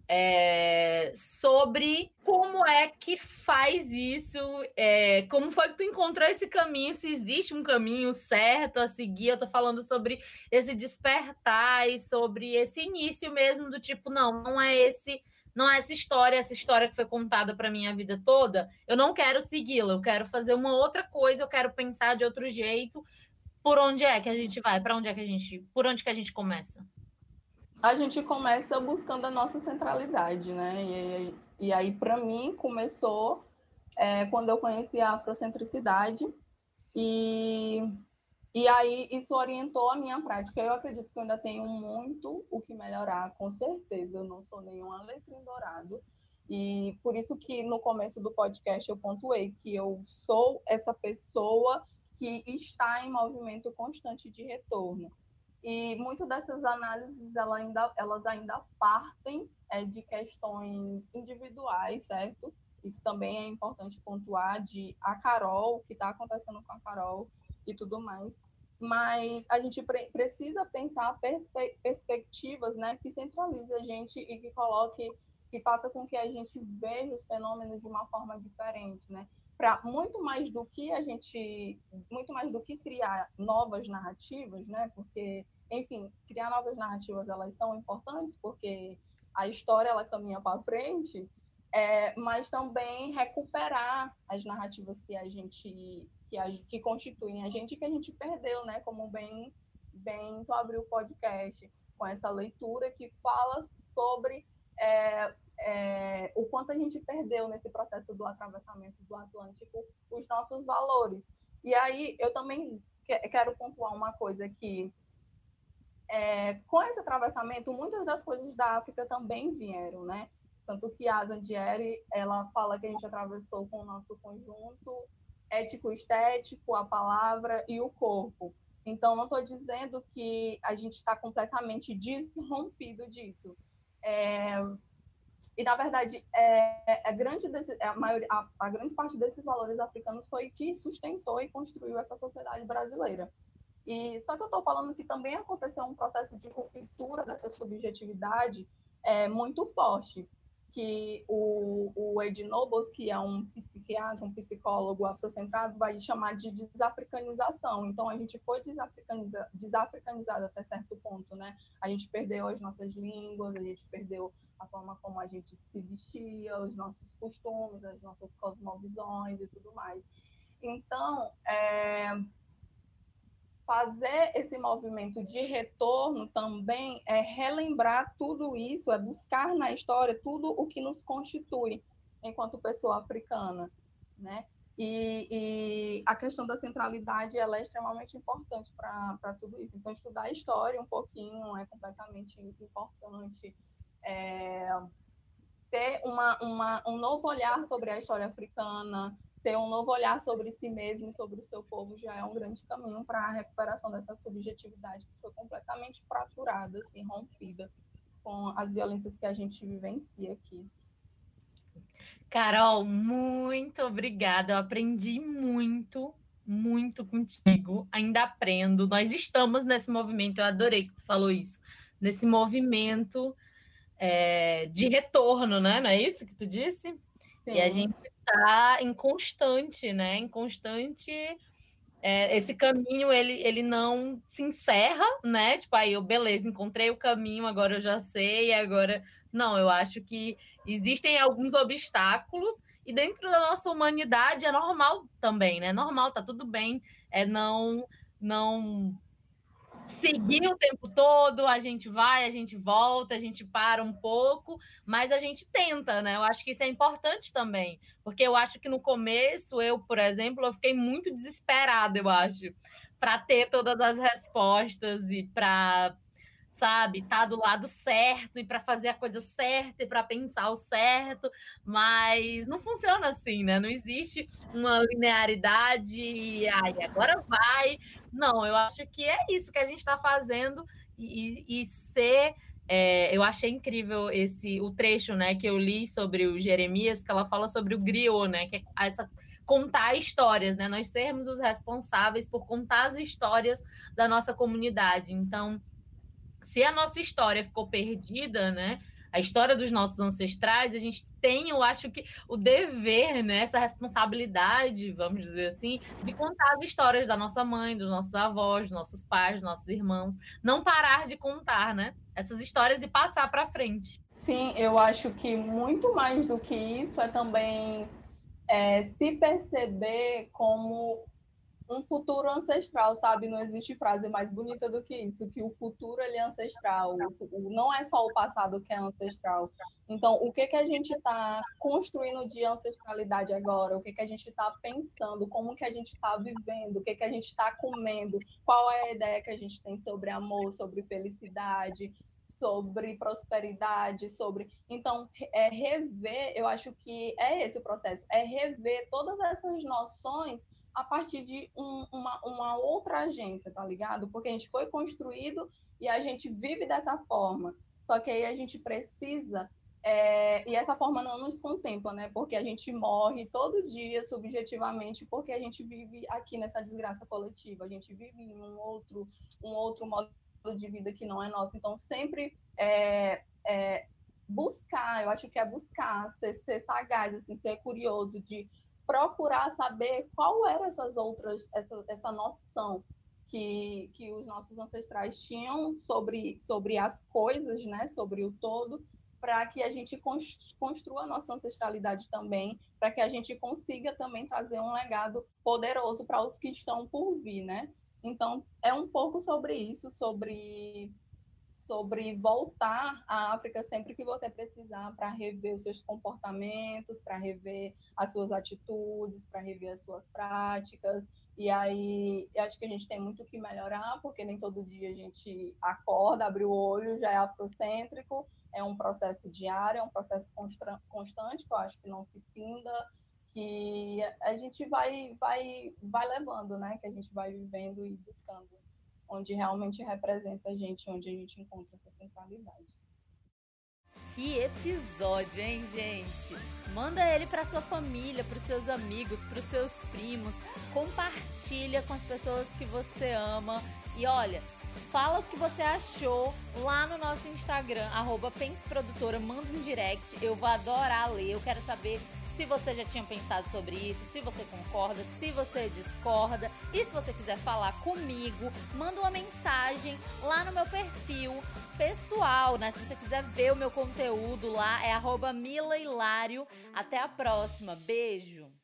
é, sobre como é que faz isso, é, como foi que tu encontrou esse caminho, se existe um caminho certo a seguir. Eu tô falando sobre esse despertar e sobre esse início mesmo do tipo, não, não é esse, não é essa história, essa história que foi contada para minha vida toda. Eu não quero segui-la, eu quero fazer uma outra coisa, eu quero pensar de outro jeito. Por onde é que a gente vai? Para onde é que a gente, por onde que a gente começa? A gente começa buscando a nossa centralidade, né? E, e aí, para mim, começou é, quando eu conheci a afrocentricidade e, e aí isso orientou a minha prática. Eu acredito que eu ainda tenho muito o que melhorar, com certeza. Eu não sou nenhuma letra em dourado. E por isso que no começo do podcast eu pontuei que eu sou essa pessoa que está em movimento constante de retorno. E muito dessas análises ela ainda, elas ainda partem é, de questões individuais, certo? Isso também é importante pontuar de a Carol, o que está acontecendo com a Carol e tudo mais. Mas a gente pre precisa pensar perspe perspectivas né, que centralize a gente e que coloque, que faça com que a gente veja os fenômenos de uma forma diferente, né? Para muito mais do que a gente, muito mais do que criar novas narrativas, né? Porque enfim, criar novas narrativas elas são importantes porque a história ela caminha para frente, é, mas também recuperar as narrativas que a gente que, a, que constituem a gente que a gente perdeu, né? Como bem bem tu abriu o podcast com essa leitura que fala sobre é, é, o quanto a gente perdeu nesse processo do atravessamento do Atlântico os nossos valores. E aí eu também quero pontuar uma coisa que é, com esse atravessamento, muitas das coisas da África também vieram, né? Tanto que a Zandieri, ela fala que a gente atravessou com o nosso conjunto ético-estético, a palavra e o corpo. Então, não estou dizendo que a gente está completamente desrompido disso. É, e, na verdade, é, a, grande desse, a, maioria, a, a grande parte desses valores africanos foi que sustentou e construiu essa sociedade brasileira. E só que eu estou falando que também aconteceu um processo de ruptura dessa subjetividade é, muito forte, que o, o Ed Nobles, que é um psiquiatra, um psicólogo afrocentrado, vai chamar de desafricanização. Então, a gente foi desafricaniza, desafricanizado até certo ponto, né? A gente perdeu as nossas línguas, a gente perdeu a forma como a gente se vestia, os nossos costumes, as nossas cosmovisões e tudo mais. Então, é, fazer esse movimento de retorno também é relembrar tudo isso, é buscar na história tudo o que nos constitui enquanto pessoa africana, né? E, e a questão da centralidade ela é extremamente importante para tudo isso. Então, estudar a história um pouquinho é completamente importante. É, ter uma, uma, um novo olhar sobre a história africana, ter um novo olhar sobre si mesmo e sobre o seu povo já é um grande caminho para a recuperação dessa subjetividade que foi completamente fraturada, assim, rompida com as violências que a gente vivencia aqui. Carol, muito obrigada. Eu aprendi muito, muito contigo. Ainda aprendo. Nós estamos nesse movimento. Eu adorei que tu falou isso. Nesse movimento é, de retorno, né? Não é isso que tu disse? Sim. E a gente está em constante, né? Em constante é, esse caminho ele, ele não se encerra, né? Tipo, aí eu, beleza, encontrei o caminho, agora eu já sei, agora. Não, eu acho que existem alguns obstáculos, e dentro da nossa humanidade é normal também, né? Normal, tá tudo bem, é não não seguir o tempo todo, a gente vai, a gente volta, a gente para um pouco, mas a gente tenta, né? Eu acho que isso é importante também, porque eu acho que no começo, eu, por exemplo, eu fiquei muito desesperada, eu acho, para ter todas as respostas e para sabe, tá do lado certo e para fazer a coisa certa e para pensar o certo, mas não funciona assim, né? Não existe uma linearidade e ai, agora vai. Não, eu acho que é isso que a gente está fazendo e, e ser é, eu achei incrível esse o trecho, né, que eu li sobre o Jeremias, que ela fala sobre o griot, né, que é essa contar histórias, né, nós sermos os responsáveis por contar as histórias da nossa comunidade. Então, se a nossa história ficou perdida, né? A história dos nossos ancestrais, a gente tem, eu acho que, o dever, né? Essa responsabilidade, vamos dizer assim, de contar as histórias da nossa mãe, dos nossos avós, dos nossos pais, dos nossos irmãos. Não parar de contar, né? Essas histórias e passar para frente. Sim, eu acho que muito mais do que isso é também é, se perceber como um futuro ancestral, sabe? Não existe frase mais bonita do que isso, que o futuro ele é ancestral. Não é só o passado que é ancestral. Então, o que que a gente está construindo de ancestralidade agora? O que que a gente está pensando? Como que a gente está vivendo? O que que a gente está comendo? Qual é a ideia que a gente tem sobre amor, sobre felicidade? sobre prosperidade, sobre. Então, é rever, eu acho que é esse o processo, é rever todas essas noções a partir de um, uma, uma outra agência, tá ligado? Porque a gente foi construído e a gente vive dessa forma. Só que aí a gente precisa é, e essa forma não nos contempla, né? Porque a gente morre todo dia subjetivamente, porque a gente vive aqui nessa desgraça coletiva, a gente vive em um outro, um outro modo de vida que não é nosso. Então, sempre é, é, buscar, eu acho que é buscar, ser, ser sagaz, assim, ser curioso de procurar saber qual eram essas outras, essa, essa noção que, que os nossos ancestrais tinham sobre, sobre as coisas, né, sobre o todo, para que a gente construa a nossa ancestralidade também, para que a gente consiga também trazer um legado poderoso para os que estão por vir, né? Então, é um pouco sobre isso, sobre sobre voltar à África sempre que você precisar para rever os seus comportamentos, para rever as suas atitudes, para rever as suas práticas. E aí, eu acho que a gente tem muito que melhorar, porque nem todo dia a gente acorda, abre o olho, já é afrocêntrico. É um processo diário, é um processo constante, que eu acho que não se finda, que a gente vai, vai, vai levando, né? Que a gente vai vivendo e buscando onde realmente representa a gente, onde a gente encontra essa centralidade. Que episódio, hein, gente? Manda ele para sua família, para os seus amigos, para os seus primos. Compartilha com as pessoas que você ama. E olha, fala o que você achou lá no nosso Instagram, arroba Produtora. Manda um direct, eu vou adorar ler. Eu quero saber se você já tinha pensado sobre isso, se você concorda, se você discorda. E se você quiser falar comigo, manda uma mensagem lá no meu perfil pessoal, né? Se você quiser ver o meu conteúdo lá, é arroba Mila Hilário. Até a próxima. Beijo!